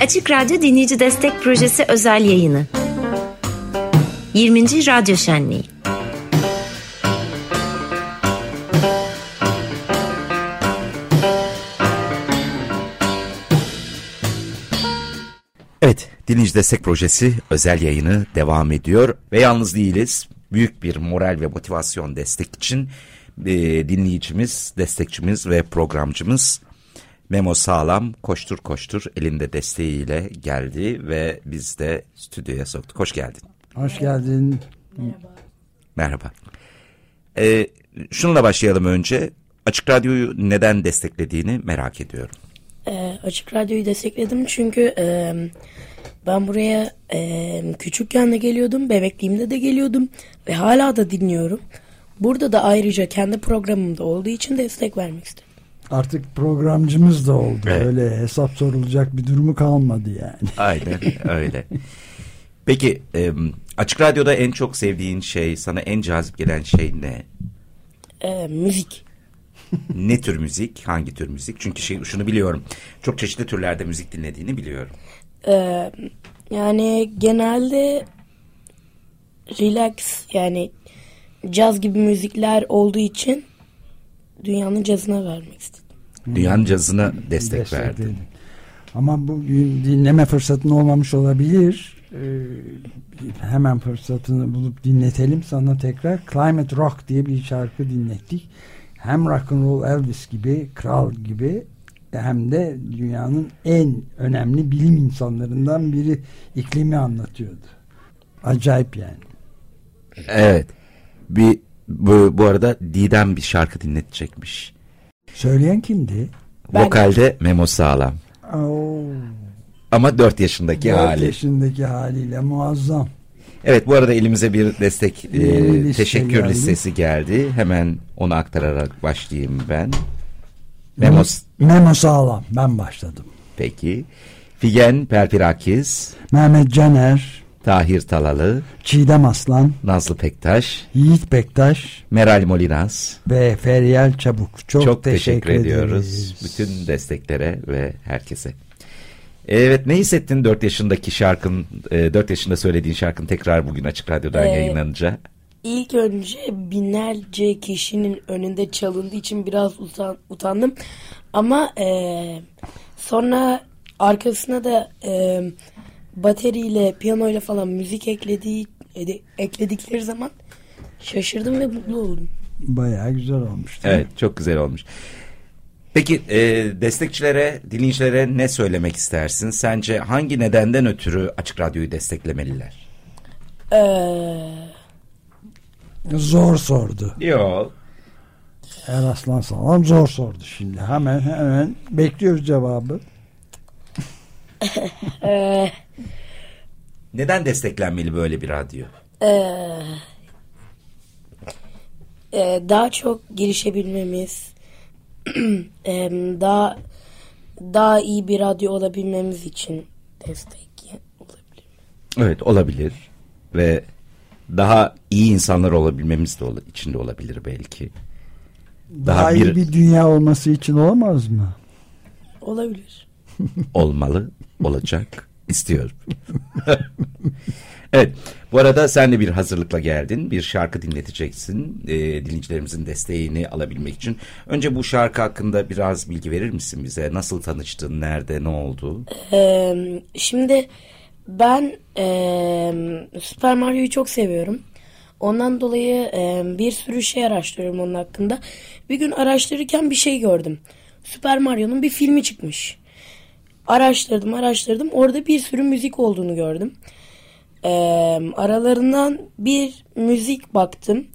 Açık Radyo Dinleyici Destek Projesi özel yayını. 20. Radyo Şenliği. Evet, Dinleyici Destek Projesi özel yayını devam ediyor ve yalnız değiliz. Büyük bir moral ve motivasyon destek için e, dinleyicimiz, destekçimiz ve programcımız Memo Sağlam koştur koştur elinde desteğiyle geldi ve biz de stüdyoya soktuk. Hoş geldin. Hoş geldin. Merhaba. Ee, şununla başlayalım önce. Açık Radyo'yu neden desteklediğini merak ediyorum. Ee, Açık Radyo'yu destekledim çünkü e, ben buraya e, küçükken de geliyordum, bebekliğimde de geliyordum ve hala da dinliyorum. Burada da ayrıca kendi programımda olduğu için destek vermek istedim. Artık programcımız da oldu. Evet. Öyle hesap sorulacak bir durumu kalmadı yani. Aynen öyle. Peki e, Açık Radyo'da en çok sevdiğin şey, sana en cazip gelen şey ne? Ee, müzik. Ne tür müzik, hangi tür müzik? Çünkü şey, şunu biliyorum, çok çeşitli türlerde müzik dinlediğini biliyorum. Ee, yani genelde relax yani caz gibi müzikler olduğu için dünyanın cazına vermek istedim. Dünyanın cazına destek Destek verdin. dedim. Ama bugün dinleme fırsatın olmamış olabilir. Ee, hemen fırsatını bulup dinletelim sana tekrar. Climate Rock diye bir şarkı dinlettik. Hem rock and roll Elvis gibi, kral gibi hem de dünyanın en önemli bilim insanlarından biri iklimi anlatıyordu. Acayip yani. Evet. Bir bu, bu arada Didem bir şarkı dinletecekmiş. Söyleyen kimdi? Ben- Vokalde Memo Sağlam. Oo, Ama 4 yaşındaki dört hali. yaşındaki haliyle muazzam. Evet bu arada elimize bir destek e, liste teşekkür geldi. listesi geldi. Hemen onu aktararak başlayayım ben. Memo Memo sağlam. Ben başladım. peki. Figen Perpirakiz, Mehmet Caner, Tahir Talalı, Çiğdem Aslan, Nazlı Pektaş, Yiğit Bektaş Meral Molinas. ve Feryal Çabuk. Çok, Çok, teşekkür, ederiz. ediyoruz bütün desteklere ve herkese. Evet ne hissettin 4 yaşındaki şarkın, 4 yaşında söylediğin şarkın tekrar bugün Açık Radyo'dan Ee, yayınlanınca? İlk önce binlerce kişinin önünde çalındığı için biraz utan, utandım. Ama eee, sonra arkasına da eee bateriyle, piyanoyla falan müzik eklediği, ede- ekledikleri zaman şaşırdım ve mutlu oldum. Bayağı güzel olmuştu. Evet çok güzel olmuş. Peki e, destekçilere, dinleyicilere ne söylemek istersin? Sence hangi nedenden ötürü Açık Radyo'yu desteklemeliler? Eee Zor sordu. Yok. Eraslan Sağlam zor sordu şimdi. Hemen hemen bekliyoruz cevabı. Eee, Neden desteklenmeli böyle bir radyo? eee, eee, daha çok gelişebilmemiz, em, daha daha iyi bir radyo olabilmemiz için destek olabilir. Evet olabilir ve daha iyi insanlar olabilmemiz de ola, için de olabilir belki. Daha, Daha iyi bir- bir dünya olması için olamaz mı? Olabilir. Olmalı, olacak, istiyorum. evet, bu arada sen de bir hazırlıkla geldin. Bir şarkı dinleteceksin. Ee, dinleyicilerimizin desteğini alabilmek için. Önce bu şarkı hakkında biraz bilgi verir misin bize? Nasıl tanıştın, nerede, ne oldu? Eee, şimdi ben eee, Super Mario'yu çok seviyorum. Ondan dolayı eee, bir sürü şey araştırıyorum onun hakkında. Bir gün araştırırken bir şey gördüm. Super Mario'nun bir filmi çıkmış. Araştırdım, araştırdım. Orada bir sürü müzik olduğunu gördüm. Eee, aralarından bir müzik baktım.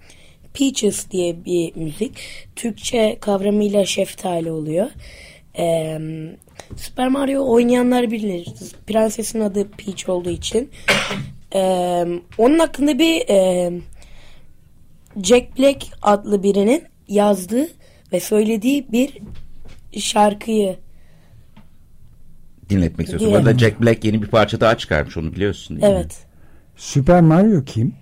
Peaches diye bir müzik. Türkçe kavramıyla şeftali oluyor. Eee, Super Mario oynayanlar bilir. Prensesin adı Peach olduğu için. Eee, onun hakkında bir eee, Jack Black adlı birinin yazdığı ve söylediği bir şarkıyı Dinletmek istiyorsun. Bu Diyelim. arada Jack Black yeni bir parça daha çıkarmış onu biliyorsun değil mi? evet Süper Mario kim?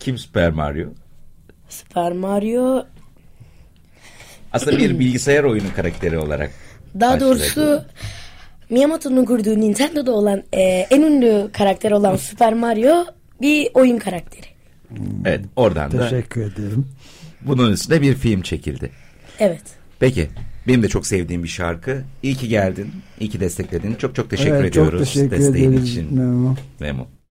Kim Super Mario? Super Mario Aslında bir bilgisayar oyunu karakteri olarak. daha doğrusu Miyamoto'nun kurduğu Nintendo'da olan e, en ünlü karakter olan Super Mario bir oyun karakteri. Evet oradan da Teşekkür ederim. bunun üstüne bir film çekildi. Evet. Peki benim de çok sevdiğim bir şarkı. İyi ki geldin. İyi ki destekledin. Çok çok teşekkür Evet, ediyoruz Çok teşekkür desteğin ederiz. için. Memo. Memo.